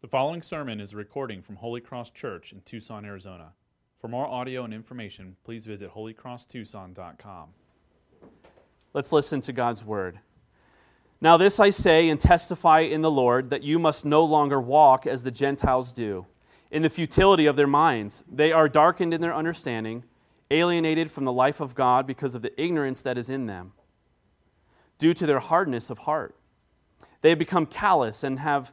The following sermon is a recording from Holy Cross Church in Tucson, Arizona. For more audio and information, please visit holycrosstucson.com. Let's listen to God's word. Now, this I say and testify in the Lord that you must no longer walk as the Gentiles do, in the futility of their minds. They are darkened in their understanding, alienated from the life of God because of the ignorance that is in them, due to their hardness of heart. They have become callous and have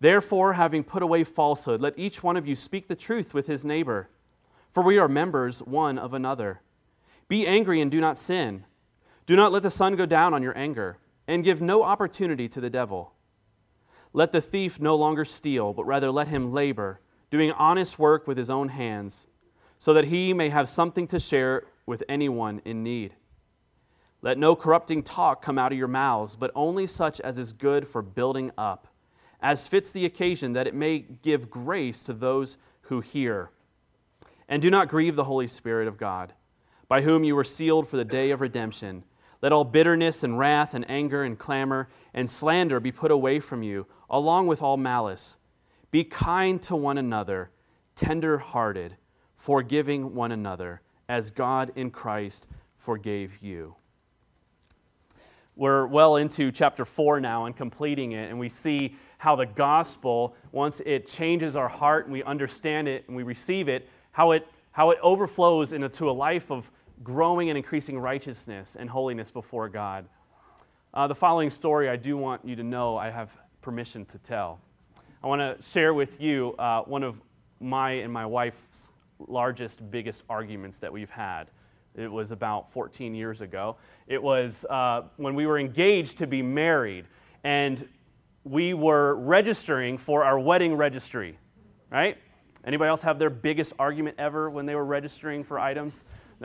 Therefore, having put away falsehood, let each one of you speak the truth with his neighbor, for we are members one of another. Be angry and do not sin. Do not let the sun go down on your anger, and give no opportunity to the devil. Let the thief no longer steal, but rather let him labor, doing honest work with his own hands, so that he may have something to share with anyone in need. Let no corrupting talk come out of your mouths, but only such as is good for building up as fits the occasion, that it may give grace to those who hear. And do not grieve the Holy Spirit of God, by whom you were sealed for the day of redemption. Let all bitterness and wrath and anger and clamor and slander be put away from you, along with all malice. Be kind to one another, tender hearted, forgiving one another, as God in Christ forgave you. We're well into chapter 4 now and completing it, and we see how the gospel, once it changes our heart and we understand it and we receive it, how it, how it overflows into a life of growing and increasing righteousness and holiness before God. Uh, the following story I do want you to know I have permission to tell. I want to share with you uh, one of my and my wife's largest, biggest arguments that we've had. It was about 14 years ago. It was uh, when we were engaged to be married. And we were registering for our wedding registry, right? Anybody else have their biggest argument ever when they were registering for items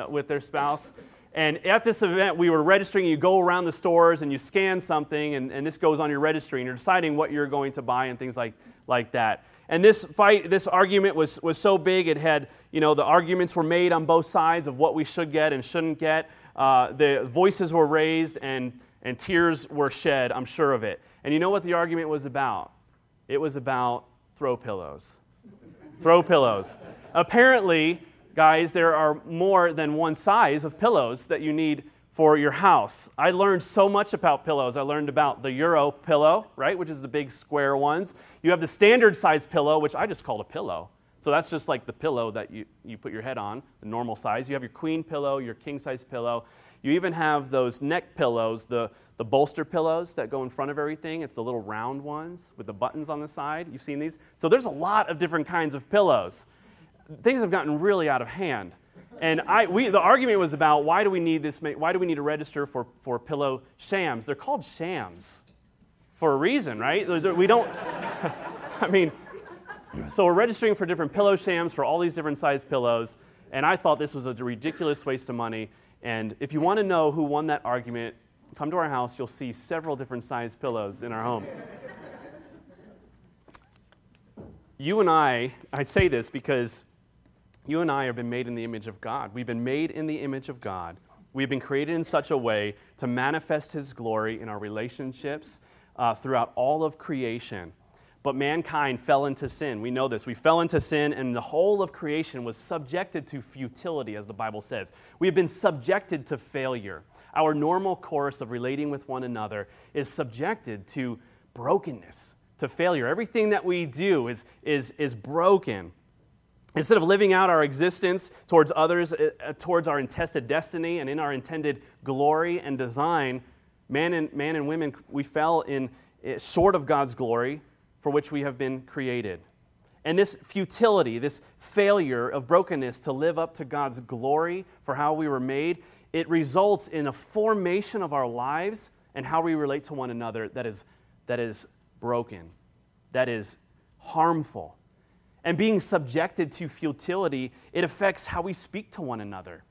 with their spouse? And at this event, we were registering. You go around the stores and you scan something, and, and this goes on your registry, and you're deciding what you're going to buy and things like, like that. And this fight, this argument was, was so big, it had, you know, the arguments were made on both sides of what we should get and shouldn't get. Uh, the voices were raised, and, and tears were shed, I'm sure of it. And you know what the argument was about? It was about throw pillows. throw pillows. Apparently, guys, there are more than one size of pillows that you need for your house. I learned so much about pillows. I learned about the Euro pillow, right, which is the big square ones. You have the standard size pillow, which I just called a pillow. So that's just like the pillow that you, you put your head on, the normal size. You have your queen pillow, your king size pillow. You even have those neck pillows, the, the bolster pillows that go in front of everything. It's the little round ones with the buttons on the side. You've seen these? So there's a lot of different kinds of pillows. Things have gotten really out of hand. And I, we, the argument was about why do we need this, why do we need to register for, for pillow shams? They're called shams for a reason, right? We don't, I mean, so we're registering for different pillow shams for all these different size pillows. And I thought this was a ridiculous waste of money. And if you want to know who won that argument, come to our house, you'll see several different size pillows in our home. you and I, I say this because you and I have been made in the image of God. We've been made in the image of God. We've been created in such a way to manifest His glory in our relationships uh, throughout all of creation. But mankind fell into sin. We know this. We fell into sin, and the whole of creation was subjected to futility, as the Bible says. We have been subjected to failure our normal course of relating with one another is subjected to brokenness, to failure. Everything that we do is, is, is broken. Instead of living out our existence towards others, uh, uh, towards our intended destiny and in our intended glory and design, man and, man and women, we fell in uh, short of God's glory for which we have been created. And this futility, this failure of brokenness to live up to God's glory for how we were made, it results in a formation of our lives and how we relate to one another that is, that is broken, that is harmful. And being subjected to futility, it affects how we speak to one another.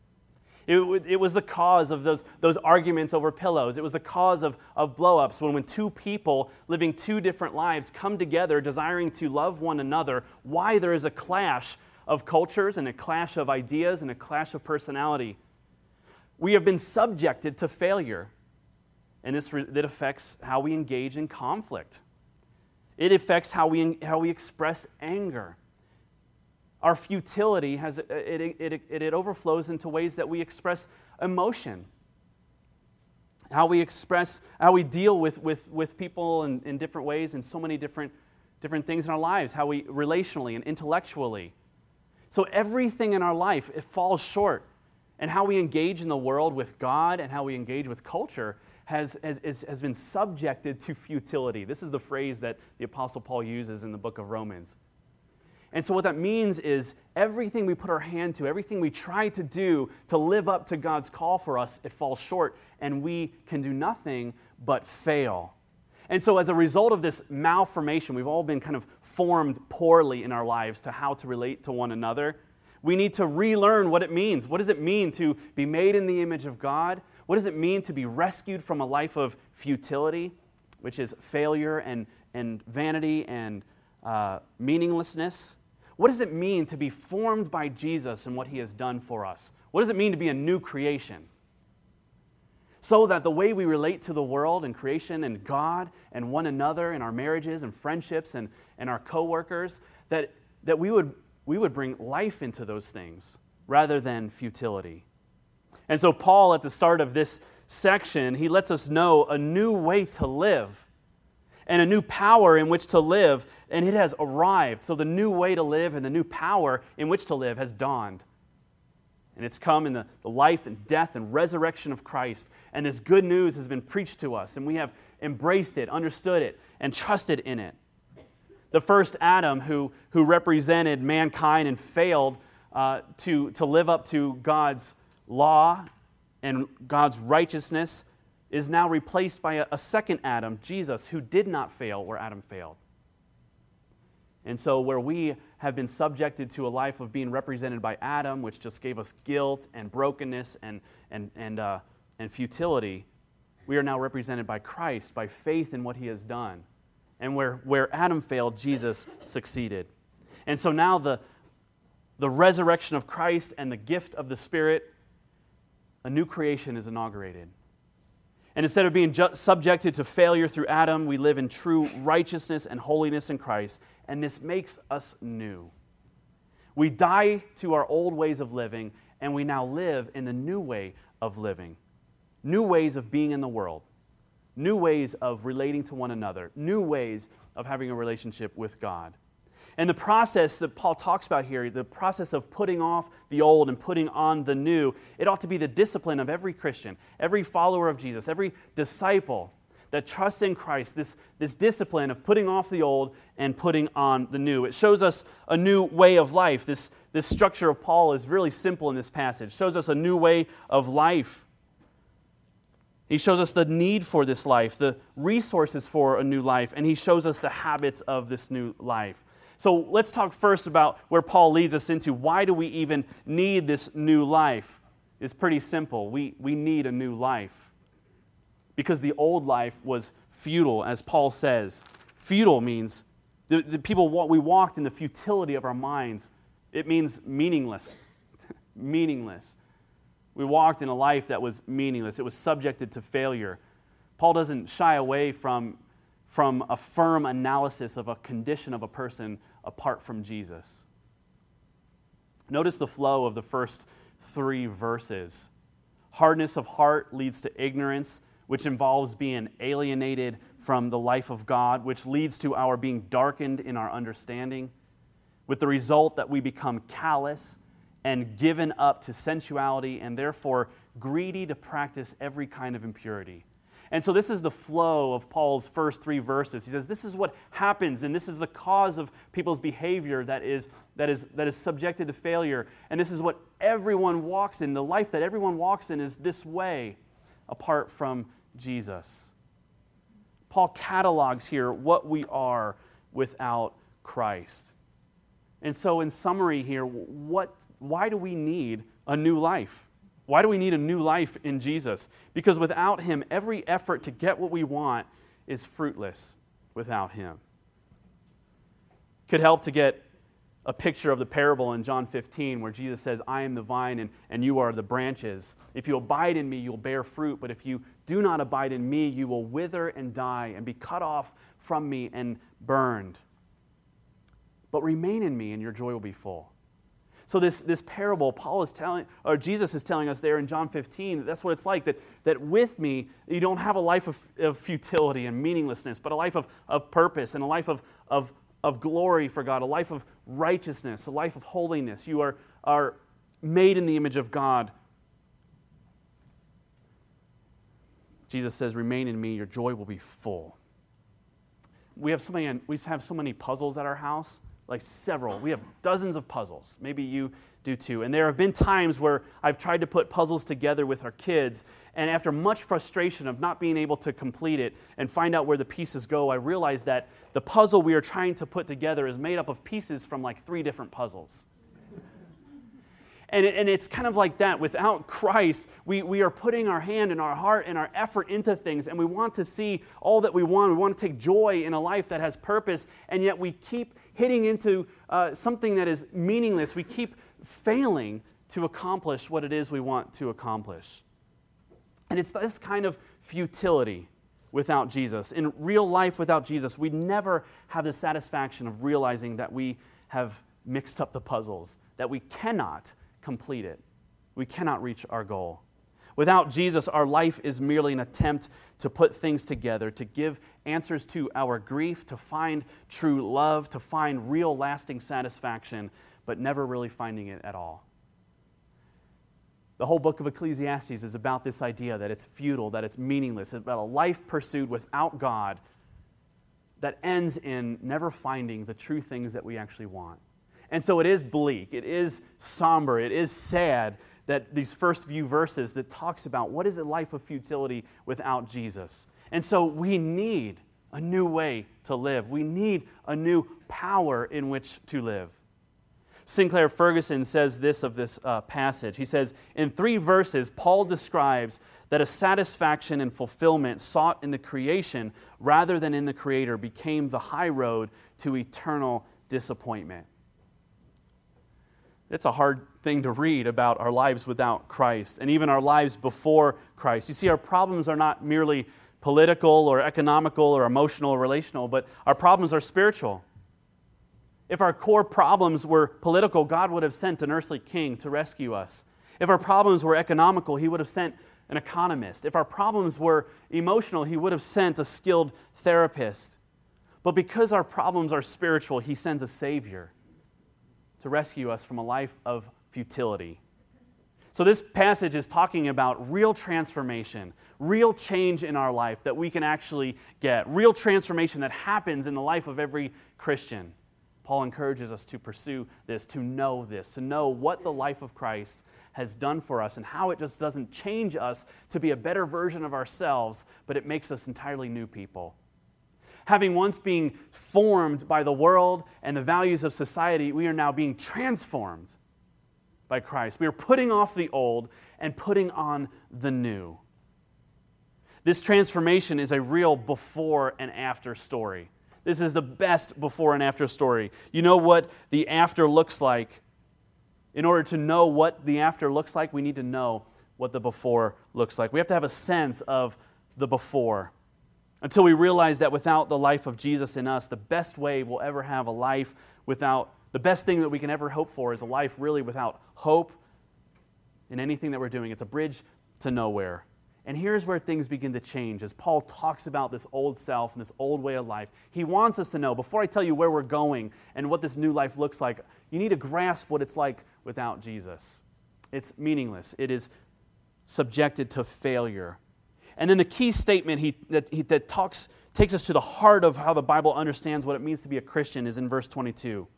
It, it, was the cause of those, those arguments over pillows. It was the cause of, of blowups when, when two people living two different lives come together desiring to love one another, why there is a clash of cultures and a clash of ideas and a clash of personality. We have been subjected to failure, and this that affects how we engage in conflict. It affects how we, how we express anger. Our futility has, uh, it, it, it, it overflows into ways that we express emotion. How we express, how we deal with, with, with people in, in different ways in so many different, different things in our lives, how we relationally and intellectually. So everything in our life, it falls short. And how we engage in the world with God and how we engage with culture has, has, has been subjected to futility. This is the phrase that the Apostle Paul uses in the book of Romans. And so, what that means is everything we put our hand to, everything we try to do to live up to God's call for us, it falls short, and we can do nothing but fail. And so, as a result of this malformation, we've all been kind of formed poorly in our lives to how to relate to one another. We need to relearn what it means. What does it mean to be made in the image of God? What does it mean to be rescued from a life of futility, which is failure and, and vanity and uh, meaninglessness? What does it mean to be formed by Jesus and what he has done for us? What does it mean to be a new creation? So that the way we relate to the world and creation and God and one another in our marriages and friendships and, and our coworkers, that, that we, would, we would bring life into those things rather than futility. And so, Paul, at the start of this section, he lets us know a new way to live and a new power in which to live, and it has arrived. So the new way to live and the new power in which to live has dawned. And it's come in the, life and death and resurrection of Christ. And this good news has been preached to us, and we have embraced it, understood it, and trusted in it. The first Adam, who, who represented mankind and failed uh, to, to live up to God's law and God's righteousness, is now replaced by a, a second Adam, Jesus, who did not fail where Adam failed. And so, where we have been subjected to a life of being represented by Adam, which just gave us guilt and brokenness and, and, and, uh, and futility, we are now represented by Christ, by faith in what he has done. And where, where Adam failed, Jesus succeeded. And so now the, the resurrection of Christ and the gift of the Spirit, a new creation is inaugurated. And instead of being ju- subjected to failure through Adam, we live in true righteousness and holiness in Christ. And this makes us new. We die to our old ways of living, and we now live in the new way of living. New ways of being in the world, new ways of relating to one another, new ways of having a relationship with God. And the process that Paul talks about here, the process of putting off the old and putting on the new, it ought to be the discipline of every Christian, every follower of Jesus, every disciple that trusts in Christ, this, this discipline of putting off the old and putting on the new. It shows us a new way of life. This, this structure of Paul is really simple in this passage. It shows us a new way of life. He shows us the need for this life, the resources for a new life, and he shows us the habits of this new life. So let's talk first about where Paul leads us into. Why do we even need this new life? It's pretty simple. We, we need a new life because the old life was futile, as Paul says. Futile means the, the people, we walked in the futility of our minds. It means meaningless. meaningless. We walked in a life that was meaningless, it was subjected to failure. Paul doesn't shy away from, from a firm analysis of a condition of a person apart from Jesus. Notice the flow of the first three verses. Hardness of heart leads to ignorance, which involves being alienated from the life of God, which leads to our being darkened in our understanding, with the result that we become callous and given up to sensuality and therefore greedy to practice every kind of impurity. And so this is the flow of Paul's first three verses. He says, This is what happens, and this is the cause of people's behavior that is, that is, that is subjected to failure. And this is what everyone walks in. The life that everyone walks in is this way, apart from Jesus. Paul catalogs here what we are without Christ. And so, in summary, here, what, why do we need a new life? Why do we need a new life in Jesus? Because without Him, every effort to get what we want is fruitless without Him. Could help to get a picture of the parable in John 15 where Jesus says, I am the vine and, and you are the branches. If you abide in me, you'll bear fruit, but if you do not abide in me, you will wither and die and be cut off from me and burned. But remain in me, and your joy will be full. So this, this parable, Paul is telling, or Jesus is telling us there in John 15, that's what it's like, that, that with me, you don't have a life of, of futility and meaninglessness, but a life of, of purpose and a life of, of, of glory for God, a life of righteousness, a life of holiness. You are, are made in the image of God. Jesus says, Remain in me, your joy will be full. We have so many, we have so many puzzles at our house like several. We have dozens of puzzles. Maybe you do too. And there have been times where I've tried to put puzzles together with our kids, and after much frustration of not being able to complete it and find out where the pieces go, I realized that the puzzle we are trying to put together is made up of pieces from like three different puzzles. And, it, and it's kind of like that. Without Christ, we, we are putting our hand and our heart and our effort into things, and we want to see all that we want. We want to take joy in a life that has purpose, and yet we keep hitting into uh, something that is meaningless. We keep failing to accomplish what it is we want to accomplish. And it's this kind of futility without Jesus. In real life without Jesus, we never have the satisfaction of realizing that we have mixed up the puzzles, that we cannot complete it. We cannot reach our goal. Without Jesus, our life is merely an attempt to put things together, to give answers to our grief, to find true love, to find real lasting satisfaction, but never really finding it at all. The whole book of Ecclesiastes is about this idea that it's futile, that it's meaningless, it's about a life pursued without God that ends in never finding the true things that we actually want. And so it is bleak, it is somber, it is sad that these first few verses that talks about what is a life of futility without Jesus. And so we need a new way to live. We need a new power in which to live. Sinclair Ferguson says this of this uh, passage. He says, In three verses, Paul describes that a satisfaction and fulfillment sought in the creation rather than in the Creator became the high road to eternal disappointment. It's a hard thing to read about our lives without Christ and even our lives before Christ. You see, our problems are not merely political or economical or emotional or relational, but our problems are spiritual. If our core problems were political, God would have sent an earthly king to rescue us. If our problems were economical, He would have sent an economist. If our problems were emotional, He would have sent a skilled therapist. But because our problems are spiritual, He sends a Savior to rescue us from a life of futility. So, this passage is talking about real transformation, real change in our life that we can actually get, real transformation that happens in the life of every Christian. Paul encourages us to pursue this, to know this, to know what the life of Christ has done for us and how it just doesn't change us to be a better version of ourselves, but it makes us entirely new people having once been formed by the world and the values of society, we are now being transformed by Christ. We are putting off the old and putting on the new. This transformation is a real before and after story. This is the best before and after story. You know what the after looks like. In order to know what the after looks like, we need to know what the before looks like. We have to have a sense of the before until we realize that without the life of Jesus in us, the best way we'll ever have a life without, the best thing that we can ever hope for is a life really without hope in anything that we're doing. It's a bridge to nowhere. And here's where things begin to change as Paul talks about this old self and this old way of life. He wants us to know before I tell you where we're going and what this new life looks like, you need to grasp what it's like without Jesus. It's meaningless, it is subjected to failure. And then the key statement he, that, he, that talks, takes us to the heart of how the Bible understands what it means to be a Christian is in verse 22.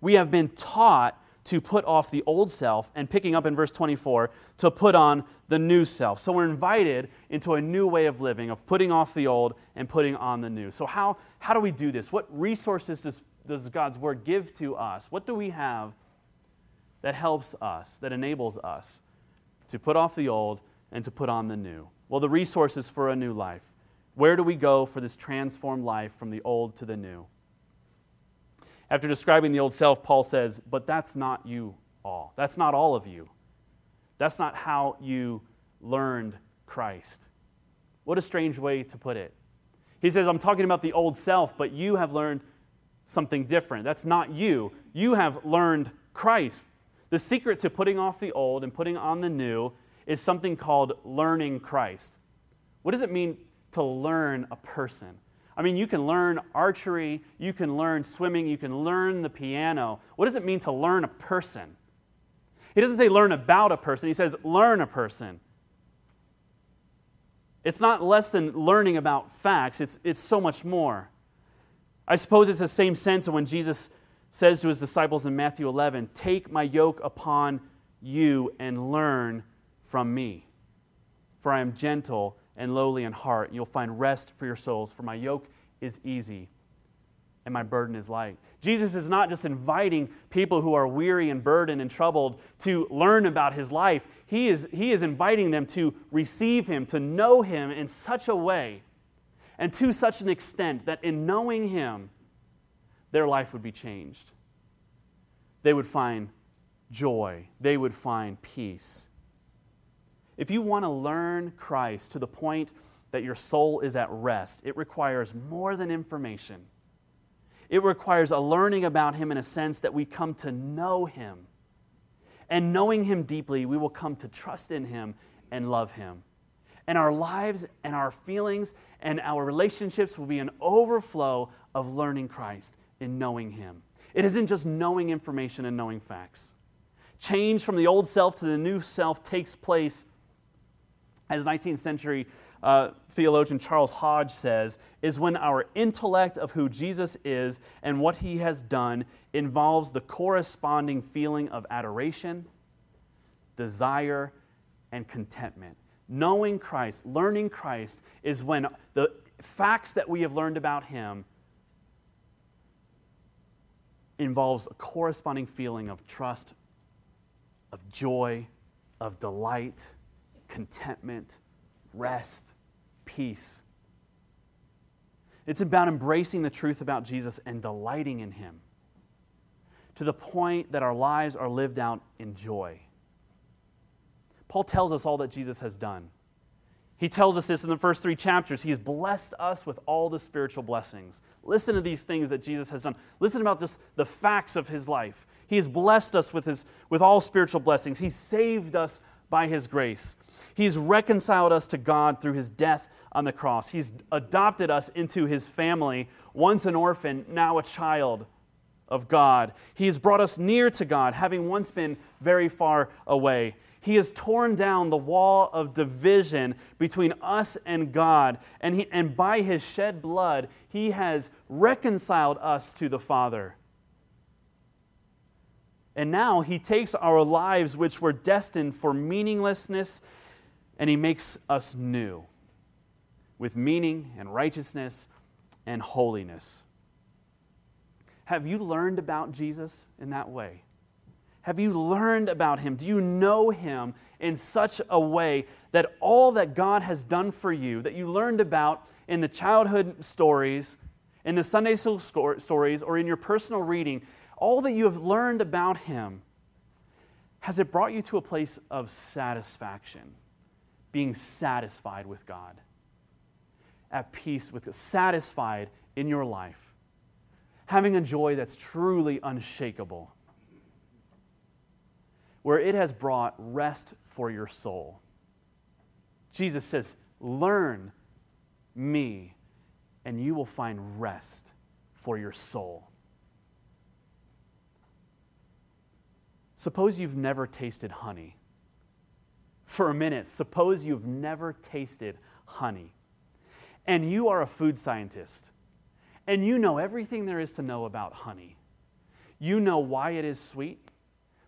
We have been taught to put off the old self, and picking up in verse 24, to put on the new self. So we're invited into a new way of living, of putting off the old and putting on the new. So, how, how do we do this? What resources does, does God's word give to us? What do we have that helps us, that enables us to put off the old and to put on the new? Well, the resources for a new life. Where do we go for this transformed life from the old to the new? After describing the old self, Paul says, But that's not you all. That's not all of you. That's not how you learned Christ. What a strange way to put it. He says, I'm talking about the old self, but you have learned something different. That's not you. You have learned Christ. The secret to putting off the old and putting on the new is something called learning Christ. What does it mean to learn a person? I mean, you can learn archery, you can learn swimming, you can learn the piano. What does it mean to learn a person? He doesn't say learn about a person, he says learn a person. It's not less than learning about facts, it's, it's so much more. I suppose it's the same sense of when Jesus says to his disciples in Matthew 11, Take my yoke upon you and learn from me. For I am gentle and lowly in heart, and you'll find rest for your souls. For my yoke is easy and my burden is light. Jesus is not just inviting people who are weary and burdened and troubled to learn about his life. He is, he is inviting them to receive him, to know him in such a way and to such an extent that in knowing him, their life would be changed. They would find joy, they would find peace. If you want to learn Christ to the point that your soul is at rest, it requires more than information. It requires a learning about Him in a sense that we come to know Him. And knowing Him deeply, we will come to trust in Him and love Him. And our lives and our feelings and our relationships will be an overflow of learning Christ in knowing Him. It isn't just knowing information and knowing facts. Change from the old self to the new self takes place, as 19th century uh, theologian Charles Hodge says, is when our intellect of who Jesus is and what he has done involves the corresponding feeling of adoration, desire, and contentment. Knowing Christ, learning Christ, is when the facts that we have learned about him involves a corresponding feeling of trust, of joy, of delight, contentment, rest, peace. It's about embracing the truth about Jesus and delighting in Him to the point that our lives are lived out in joy. Paul tells us all that Jesus has done. He tells us this in the first three chapters. He has blessed us with all the spiritual blessings. Listen to these things that Jesus has done. Listen about just the facts of his life. He has blessed us with, his, with all spiritual blessings. He saved us by his grace. He's reconciled us to God through his death on the cross. He's adopted us into his family, once an orphan, now a child of God. He has brought us near to God, having once been very far away. He has torn down the wall of division between us and God, and, he, and by his shed blood, he has reconciled us to the Father. And now he takes our lives, which were destined for meaninglessness and he makes us new with meaning and righteousness and holiness. Have you learned about Jesus in that way? Have you learned about him? Do you know him in such a way that all that God has done for you, that you learned about in the childhood stories, in the Sunday school stories, or in your personal reading, all that you have learned about him, has it brought you to a place of satisfaction? being satisfied with God, at peace with God, satisfied in your life, having a joy that's truly unshakable, where it has brought rest for your soul. Jesus says, Learn me, and you will find rest for your soul. Suppose you've never tasted honey. For a minute, suppose you've never tasted honey. And you are a food scientist. And you know everything there is to know about honey. You know why it is sweet,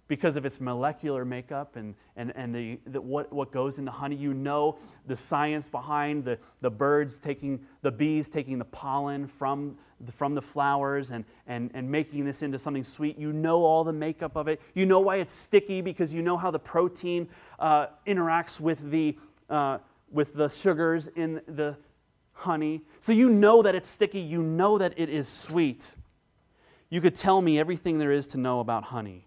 because of its molecular makeup and, and, and the, the, what, what goes into honey. You know the science behind the, the birds taking, the bees taking the pollen from the, from the flowers and, and, and making this into something sweet. You know all the makeup of it. You know why it's sticky because you know how the protein uh, interacts with the, uh, with the sugars in the honey. So you know that it's sticky. You know that it is sweet. You could tell me everything there is to know about honey.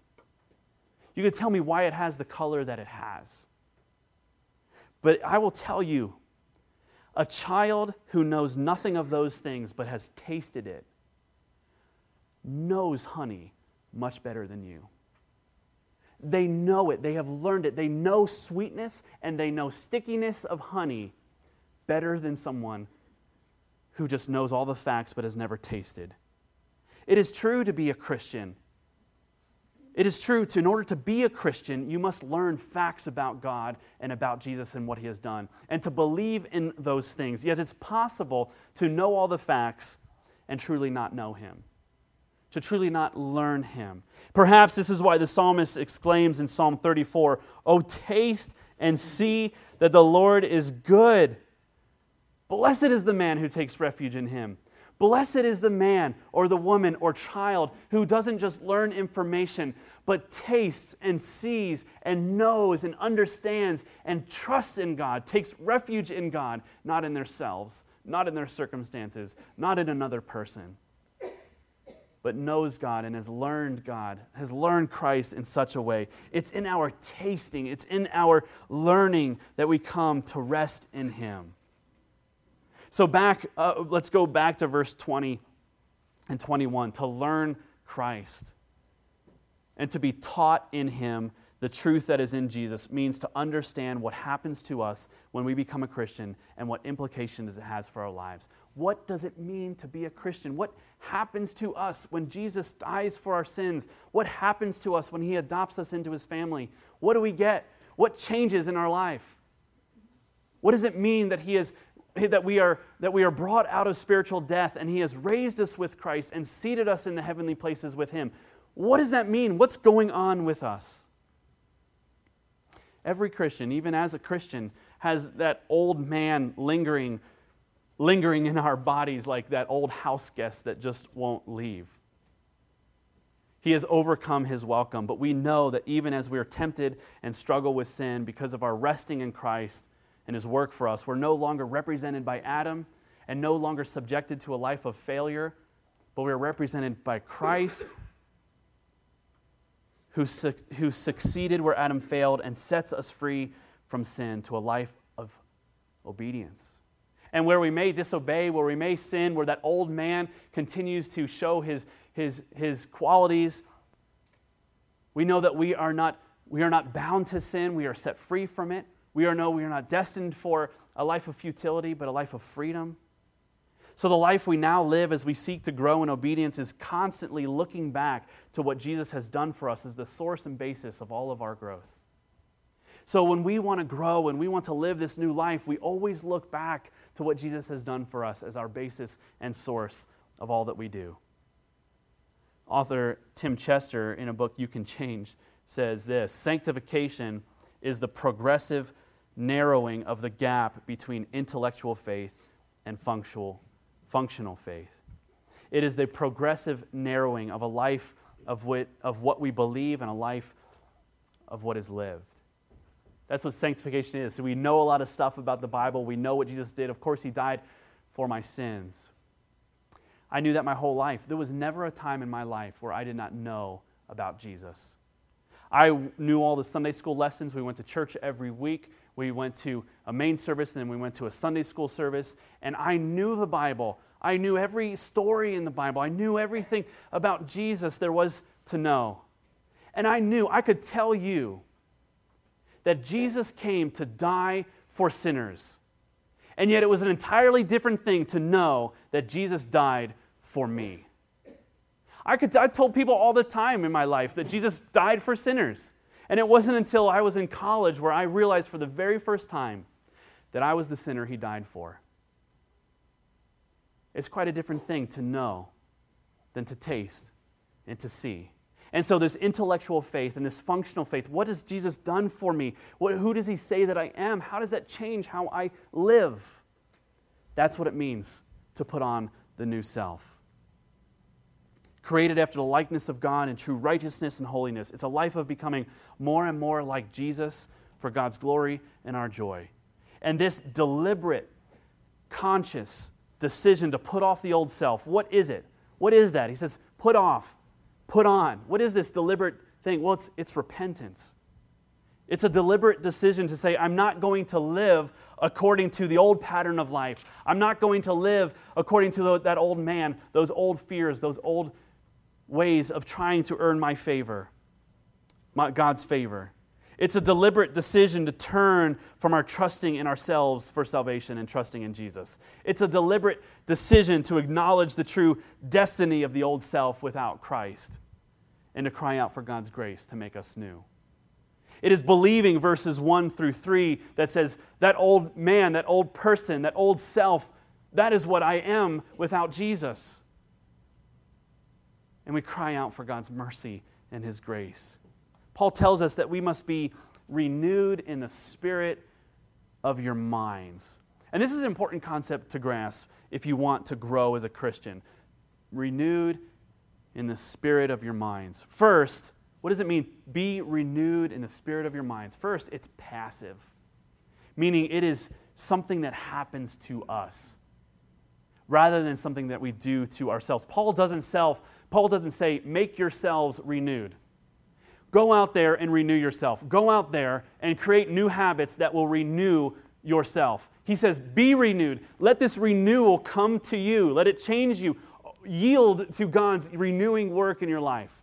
You could tell me why it has the color that it has. But I will tell you a child who knows nothing of those things but has tasted it knows honey much better than you. They know it, they have learned it. They know sweetness and they know stickiness of honey better than someone who just knows all the facts but has never tasted. It is true to be a Christian it is true, to, in order to be a Christian, you must learn facts about God and about Jesus and what he has done, and to believe in those things. Yet it's possible to know all the facts and truly not know him, to truly not learn him. Perhaps this is why the psalmist exclaims in Psalm 34 Oh, taste and see that the Lord is good. Blessed is the man who takes refuge in him. Blessed is the man or the woman or child who doesn't just learn information, but tastes and sees and knows and understands and trusts in God, takes refuge in God, not in themselves, not in their circumstances, not in another person, but knows God and has learned God, has learned Christ in such a way. It's in our tasting, it's in our learning that we come to rest in Him. So, back, uh, let's go back to verse 20 and 21 to learn Christ and to be taught in Him the truth that is in Jesus means to understand what happens to us when we become a Christian and what implications it has for our lives. What does it mean to be a Christian? What happens to us when Jesus dies for our sins? What happens to us when He adopts us into His family? What do we get? What changes in our life? What does it mean that He has that we are that we are brought out of spiritual death and he has raised us with Christ and seated us in the heavenly places with him. What does that mean? What's going on with us? Every Christian, even as a Christian, has that old man lingering lingering in our bodies like that old house guest that just won't leave. He has overcome his welcome, but we know that even as we are tempted and struggle with sin because of our resting in Christ, and his work for us. We're no longer represented by Adam and no longer subjected to a life of failure, but we're represented by Christ who, su- who succeeded where Adam failed and sets us free from sin to a life of obedience. And where we may disobey, where we may sin, where that old man continues to show his, his, his qualities, we know that we are, not, we are not bound to sin. We are set free from it. We are know we are not destined for a life of futility, but a life of freedom. So, the life we now live as we seek to grow in obedience is constantly looking back to what Jesus has done for us as the source and basis of all of our growth. So, when we want to grow and we want to live this new life, we always look back to what Jesus has done for us as our basis and source of all that we do. Author Tim Chester, in a book You Can Change, says this Sanctification is the progressive narrowing of the gap between intellectual faith and functional, functional faith. It is the progressive narrowing of a life of what, of what we believe and a life of what is lived. That's what sanctification is. So we know a lot of stuff about the Bible. We know what Jesus did. Of course, He died for my sins. I knew that my whole life. There was never a time in my life where I did not know about Jesus. I knew all the Sunday school lessons. We went to church every week. We went to a main service, and then we went to a Sunday school service. And I knew the Bible. I knew every story in the Bible. I knew everything about Jesus there was to know. And I knew, I could tell you that Jesus came to die for sinners. And yet it was an entirely different thing to know that Jesus died for me. I, could, I told people all the time in my life that Jesus died for sinners. And it wasn't until I was in college where I realized for the very first time that I was the sinner he died for. It's quite a different thing to know than to taste and to see. And so, this intellectual faith and this functional faith what has Jesus done for me? What, who does he say that I am? How does that change how I live? That's what it means to put on the new self. Created after the likeness of God in true righteousness and holiness. It's a life of becoming more and more like Jesus for God's glory and our joy. And this deliberate, conscious decision to put off the old self, what is it? What is that? He says, put off, put on. What is this deliberate thing? Well, it's, it's repentance. It's a deliberate decision to say, I'm not going to live according to the old pattern of life. I'm not going to live according to that old man, those old fears, those old ways of trying to earn my favor, my, God's favor. It's a deliberate decision to turn from our trusting in ourselves for salvation and trusting in Jesus. It's a deliberate decision to acknowledge the true destiny of the old self without Christ and to cry out for God's grace to make us new. It is believing verses 1 through 3 that says, that old man, that old person, that old self, that is what I am without Jesus. And we cry out for God's mercy and His grace. Paul tells us that we must be renewed in the spirit of your minds. And this is an important concept to grasp if you want to grow as a Christian. Renewed in the spirit of your minds. First, what does it mean? Be renewed in the spirit of your minds. First, it's passive, meaning it is something that happens to us rather than something that we do to ourselves. Paul doesn't self, Paul doesn't say, make yourselves renewed. Go out there and renew yourself. Go out there and create new habits that will renew yourself. He says, Be renewed. Let this renewal come to you. Let it change you. Yield to God's renewing work in your life.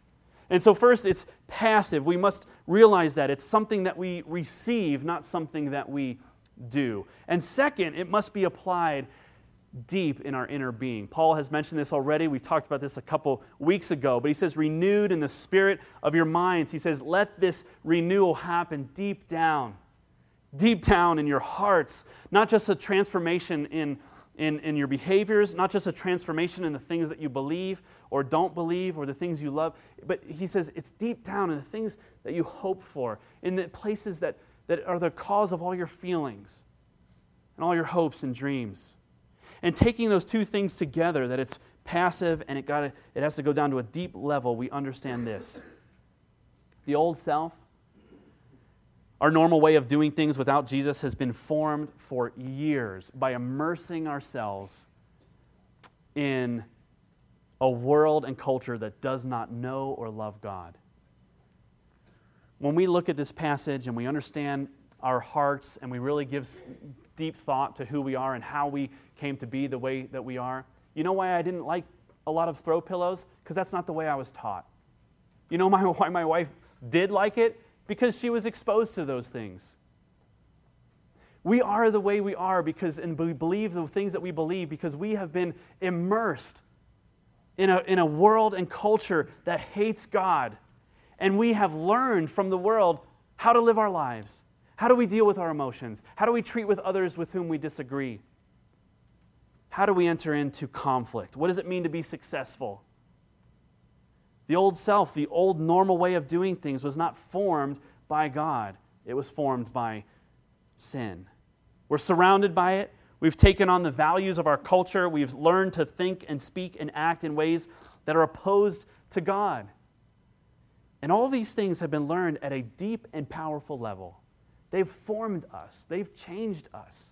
And so, first, it's passive. We must realize that it's something that we receive, not something that we do. And second, it must be applied deep in our inner being. Paul has mentioned this already. We talked about this a couple weeks ago, but he says, renewed in the spirit of your minds. He says, let this renewal happen deep down, deep down in your hearts, not just a transformation in. In, in your behaviors, not just a transformation in the things that you believe or don't believe or the things you love, but he says it's deep down in the things that you hope for, in the places that, that are the cause of all your feelings and all your hopes and dreams. And taking those two things together, that it's passive and it, got it has to go down to a deep level, we understand this. The old self, our normal way of doing things without Jesus, has been formed for years by immersing ourselves in a world and culture that does not know or love God. When we look at this passage and we understand our hearts and we really give deep thought to who we are and how we came to be the way that we are. You know why I didn't like a lot of throw pillows? Because that's not the way I was taught. You know my, why my wife did like it? Because she was exposed to those things. We are the way we are because, and we believe the things that we believe because we have been immersed in a, in a world and culture that hates God. And we have learned from the world how to live our lives. How do we deal with our emotions? How do we treat with others with whom we disagree? How do we enter into conflict? What does it mean to be successful? The old self, the old normal way of doing things, was not formed by God, it was formed by sin. We're surrounded by it. We've taken on the values of our culture. We've learned to think and speak and act in ways that are opposed to God. And all these things have been learned at a deep and powerful level. They've formed us, they've changed us.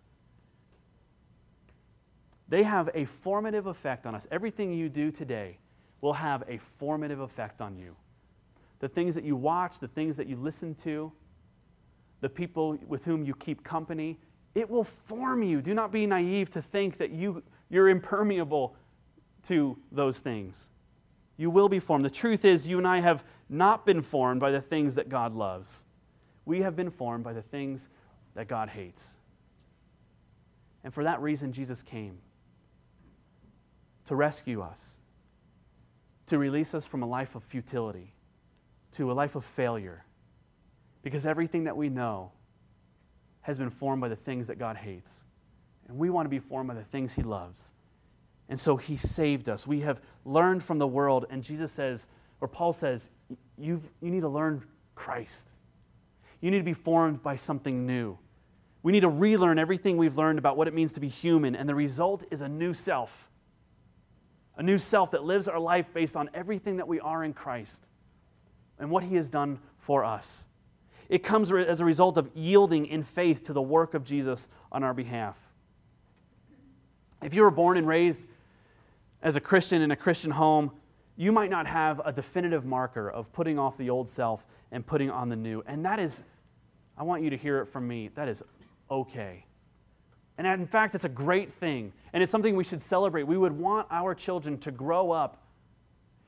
They have a formative effect on us. Everything you do today will have a formative effect on you. The things that you watch, the things that you listen to, the people with whom you keep company, it will form you. Do not be naive to think that you, you're impermeable to those things. You will be formed. The truth is, you and I have not been formed by the things that God loves. We have been formed by the things that God hates. And for that reason, Jesus came to rescue us, to release us from a life of futility, to a life of failure. Because everything that we know has been formed by the things that God hates. And we want to be formed by the things He loves. And so He saved us. We have learned from the world, and Jesus says, or Paul says, you've, you need to learn Christ. You need to be formed by something new. We need to relearn everything we've learned about what it means to be human, and the result is a new self. A new self that lives our life based on everything that we are in Christ and what He has done for us. It comes as a result of yielding in faith to the work of Jesus on our behalf. If you were born and raised as a Christian in a Christian home, you might not have a definitive marker of putting off the old self and putting on the new. And that is, I want you to hear it from me, that is okay. And in fact, it's a great thing. And it's something we should celebrate. We would want our children to grow up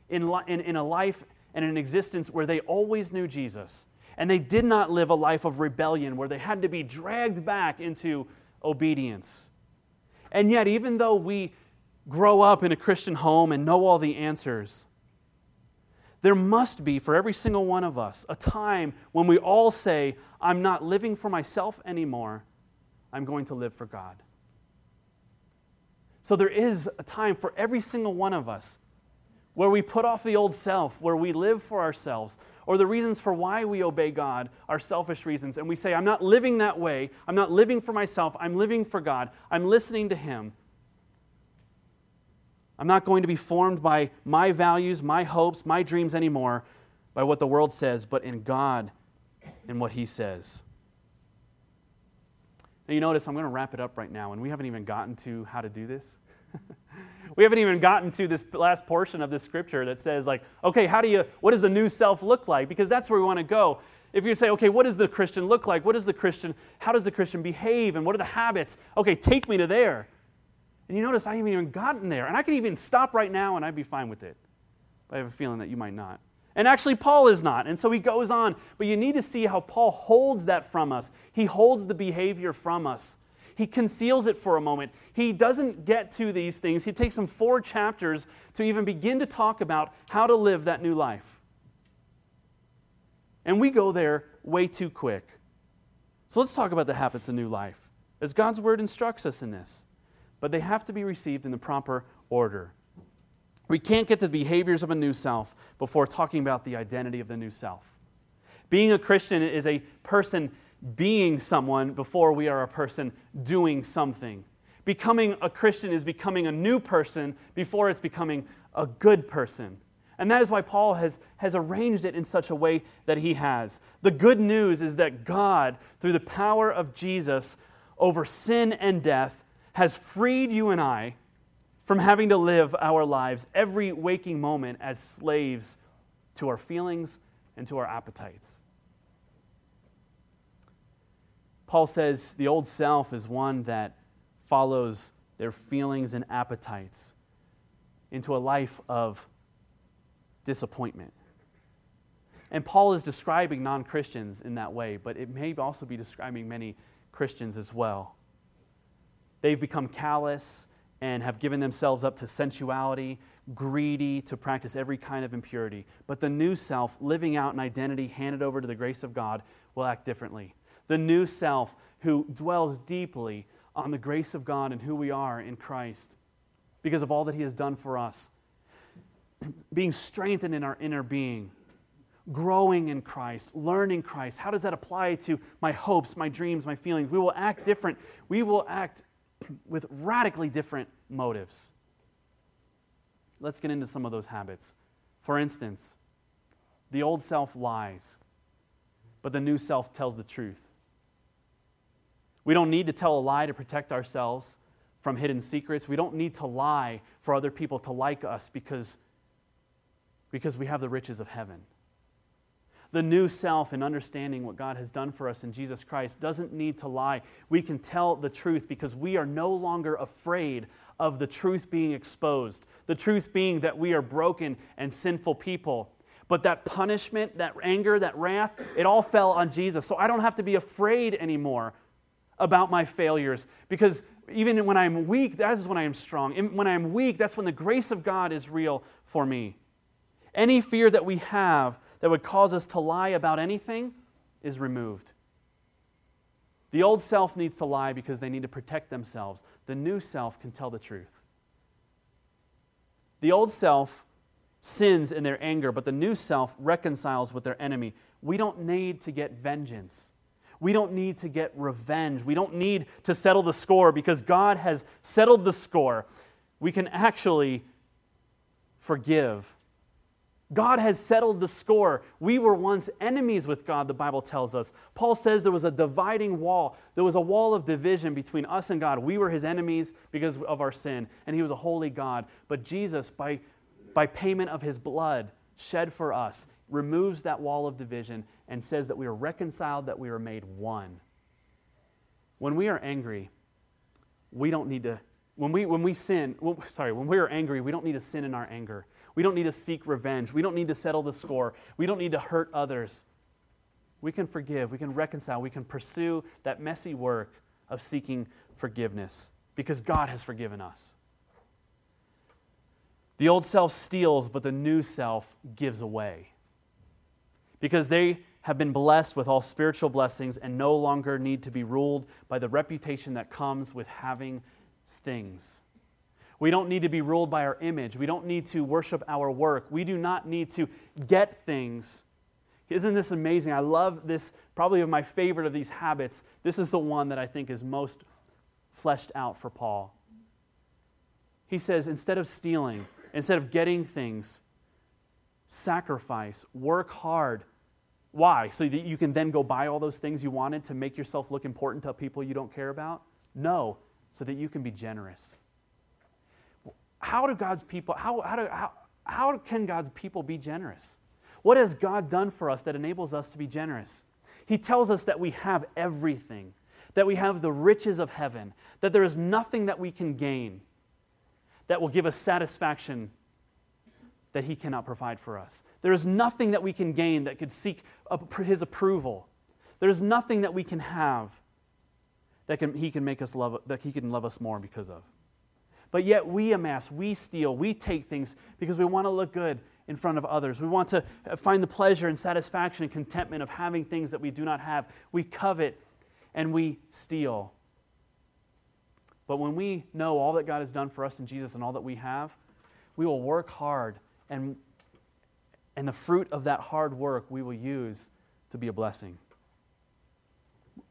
in, in, in a life and an existence where they always knew Jesus. And they did not live a life of rebellion where they had to be dragged back into obedience. And yet, even though we grow up in a Christian home and know all the answers, there must be, for every single one of us, a time when we all say, I'm not living for myself anymore, I'm going to live for God. So there is a time for every single one of us where we put off the old self, where we live for ourselves, or the reasons for why we obey God are selfish reasons, and we say, I'm not living that way. I'm not living for myself. I'm living for God. I'm listening to Him. I'm not going to be formed by my values, my hopes, my dreams anymore, by what the world says, but in God and what He says. Now, you notice I'm going to wrap it up right now, and we haven't even gotten to how to do this. we haven't even gotten to this last portion of this scripture that says, like, okay, how do you, what does the new self look like? Because that's where we want to go. If you say, okay, what does the Christian look like? What does the Christian, how does the Christian behave? And what are the habits? Okay, take me to there. And you notice I haven't even gotten there. And I could even stop right now and I'd be fine with it. But I have a feeling that you might not. And actually, Paul is not. And so he goes on. But you need to see how Paul holds that from us. He holds the behavior from us. He conceals it for a moment. He doesn't get to these things. He takes them four chapters to even begin to talk about how to live that new life. And we go there way too quick. So let's talk about the habits of new life, as God's word instructs us in this. But they have to be received in the proper order. We can't get to the behaviors of a new self before talking about the identity of the new self. Being a Christian is a person being someone before we are a person doing something. Becoming a Christian is becoming a new person before it's becoming a good person. And that is why Paul has, has arranged it in such a way that he has. The good news is that God, through the power of Jesus over sin and death, has freed you and I from having to live our lives every waking moment as slaves to our feelings and to our appetites. Paul says the old self is one that follows their feelings and appetites into a life of disappointment. And Paul is describing non Christians in that way, but it may also be describing many Christians as well. They've become callous and have given themselves up to sensuality, greedy to practice every kind of impurity. But the new self, living out an identity handed over to the grace of God, will act differently the new self who dwells deeply on the grace of God and who we are in Christ because of all that He has done for us. Being strengthened in our inner being, growing in Christ, learning Christ. How does that apply to my hopes, my dreams, my feelings? We will act different. We will act with radically different motives. Let's get into some of those habits. For instance, the old self lies, but the new self tells the truth. We don't need to tell a lie to protect ourselves from hidden secrets. We don't need to lie for other people to like us because, because we have the riches of heaven. The new self and understanding what God has done for us in Jesus Christ doesn't need to lie. We can tell the truth because we are no longer afraid of the truth being exposed. The truth being that we are broken and sinful people. But that punishment, that anger, that wrath, it all fell on Jesus. So I don't have to be afraid anymore about my failures because even when I'm weak, that is when I am strong. When I am weak, that's when the grace of God is real for me. Any fear that we have that would cause us to lie about anything is removed. The old self needs to lie because they need to protect themselves. The new self can tell the truth. The old self sins in their anger, but the new self reconciles with their enemy. We don't need to get vengeance. We don't need to get revenge. We don't need to settle the score because God has settled the score. We can actually forgive. God has settled the score. We were once enemies with God, the Bible tells us. Paul says there was a dividing wall. There was a wall of division between us and God. We were his enemies because of our sin, and he was a holy God. But Jesus, by, by payment of his blood shed for us, removes that wall of division and says that we are reconciled, that we are made one. When we are angry, we don't need to, when we, when we sin, well, sorry, when we are angry, we don't need to sin in our anger. We don't need to seek revenge. We don't need to settle the score. We don't need to hurt others. We can forgive. We can reconcile. We can pursue that messy work of seeking forgiveness because God has forgiven us. The old self steals, but the new self gives away. Because they have been blessed with all spiritual blessings and no longer need to be ruled by the reputation that comes with having things. We don't need to be ruled by our image. We don't need to worship our work. We do not need to get things. Isn't this amazing? I love this, probably of my favorite of these habits. This is the one that I think is most fleshed out for Paul. He says, instead of stealing, instead of getting things, sacrifice, work hard, why? So that you can then go buy all those things you wanted to make yourself look important to people you don't care about? No, so that you can be generous. How do God's people, how, how, do, how, how can God's people be generous? What has God done for us that enables us to be generous? He tells us that we have everything, that we have the riches of heaven, that there is nothing that we can gain that will give us satisfaction that He cannot provide for us. There is nothing that we can gain that could seek His approval. There is nothing that we can have that can, He can make us love, that He can love us more because of. But yet we amass, we steal, we take things because we want to look good in front of others. We want to uh, find the pleasure and satisfaction and contentment of having things that we do not have. We covet and we steal. But when we know all that God has done for us in Jesus and all that we have, we will work hard and, and the fruit of that hard work we will use to be a blessing.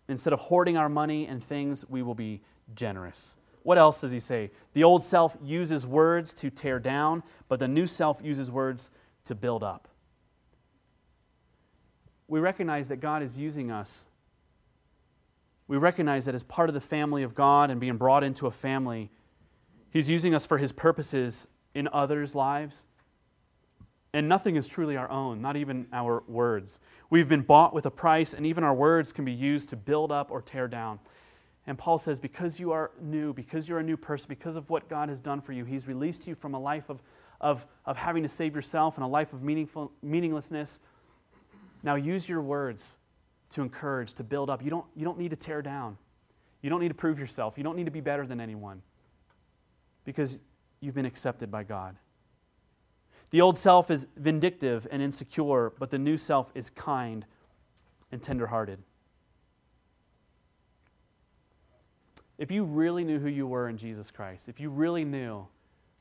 Instead of hoarding our money and things, we will be generous. What else does he say? The old self uses words to tear down, but the new self uses words to build up. We recognize that God is using us. We recognize that as part of the family of God and being brought into a family, He's using us for His purposes in others' lives. And nothing is truly our own, not even our words. We've been bought with a price, and even our words can be used to build up or tear down. And Paul says, because you are new, because you're a new person, because of what God has done for you, He's released you from a life of, of, of having to save yourself and a life of meaningful, meaninglessness. Now use your words to encourage, to build up. You don't, you don't need to tear down. You don't need to prove yourself. You don't need to be better than anyone because you've been accepted by God. The old self is vindictive and insecure, but the new self is kind and tenderhearted. If you really knew who you were in Jesus Christ, if you really knew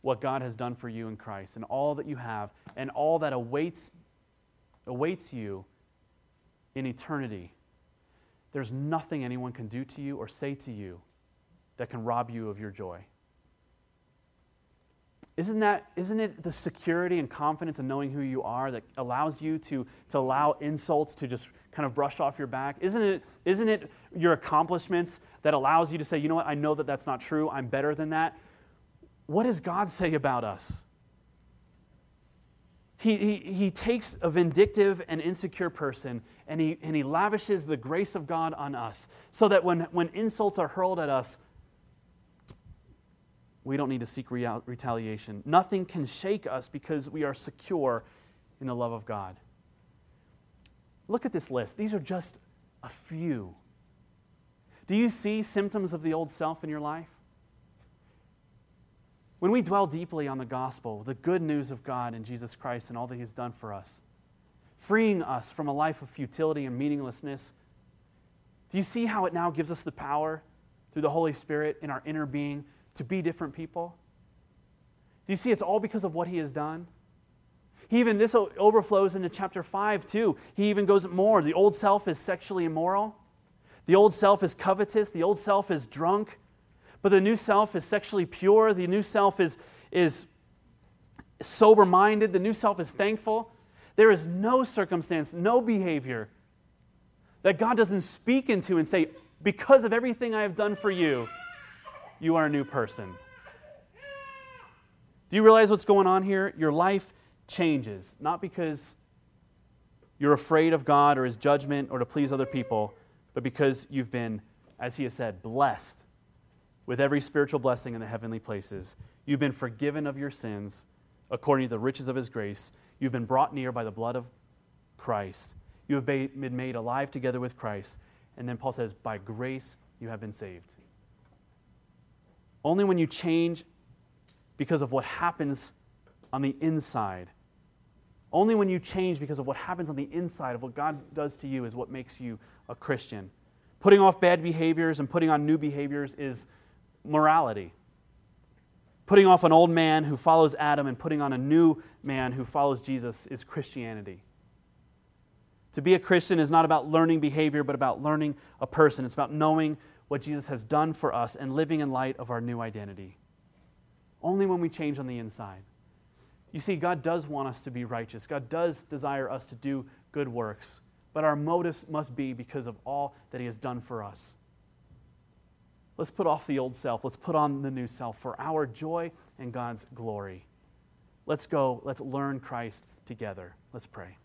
what God has done for you in Christ and all that you have and all that awaits, awaits you in eternity, there's nothing anyone can do to you or say to you that can rob you of your joy. Isn't, that, isn't it the security and confidence of knowing who you are that allows you to, to allow insults to just kind of brush off your back? Isn't it, isn't it your accomplishments that allows you to say, you know what, I know that that's not true, I'm better than that? What does God say about us? He, he, he takes a vindictive and insecure person and he, and he lavishes the grace of God on us so that when, when insults are hurled at us, we don't need to seek retaliation. Nothing can shake us because we are secure in the love of God. Look at this list. These are just a few. Do you see symptoms of the old self in your life? When we dwell deeply on the gospel, the good news of God and Jesus Christ and all that He's done for us, freeing us from a life of futility and meaninglessness, do you see how it now gives us the power through the Holy Spirit in our inner being to be different people? Do you see it's all because of what he has done? He even, this overflows into chapter 5 too. He even goes more. The old self is sexually immoral, the old self is covetous, the old self is drunk, but the new self is sexually pure, the new self is, is sober minded, the new self is thankful. There is no circumstance, no behavior that God doesn't speak into and say, Because of everything I have done for you, you are a new person. Do you realize what's going on here? Your life changes, not because you're afraid of God or His judgment or to please other people, but because you've been, as He has said, blessed with every spiritual blessing in the heavenly places. You've been forgiven of your sins according to the riches of His grace. You've been brought near by the blood of Christ. You have been made alive together with Christ. And then Paul says, by grace you have been saved. Only when you change because of what happens on the inside. Only when you change because of what happens on the inside of what God does to you is what makes you a Christian. Putting off bad behaviors and putting on new behaviors is morality. Putting off an old man who follows Adam and putting on a new man who follows Jesus is Christianity. To be a Christian is not about learning behavior, but about learning a person. It's about knowing what Jesus has done for us and living in light of our new identity. Only when we change on the inside. You see, God does want us to be righteous. God does desire us to do good works. But our motives must be because of all that He has done for us. Let's put off the old self. Let's put on the new self for our joy and God's glory. Let's go. Let's learn Christ together. Let's pray.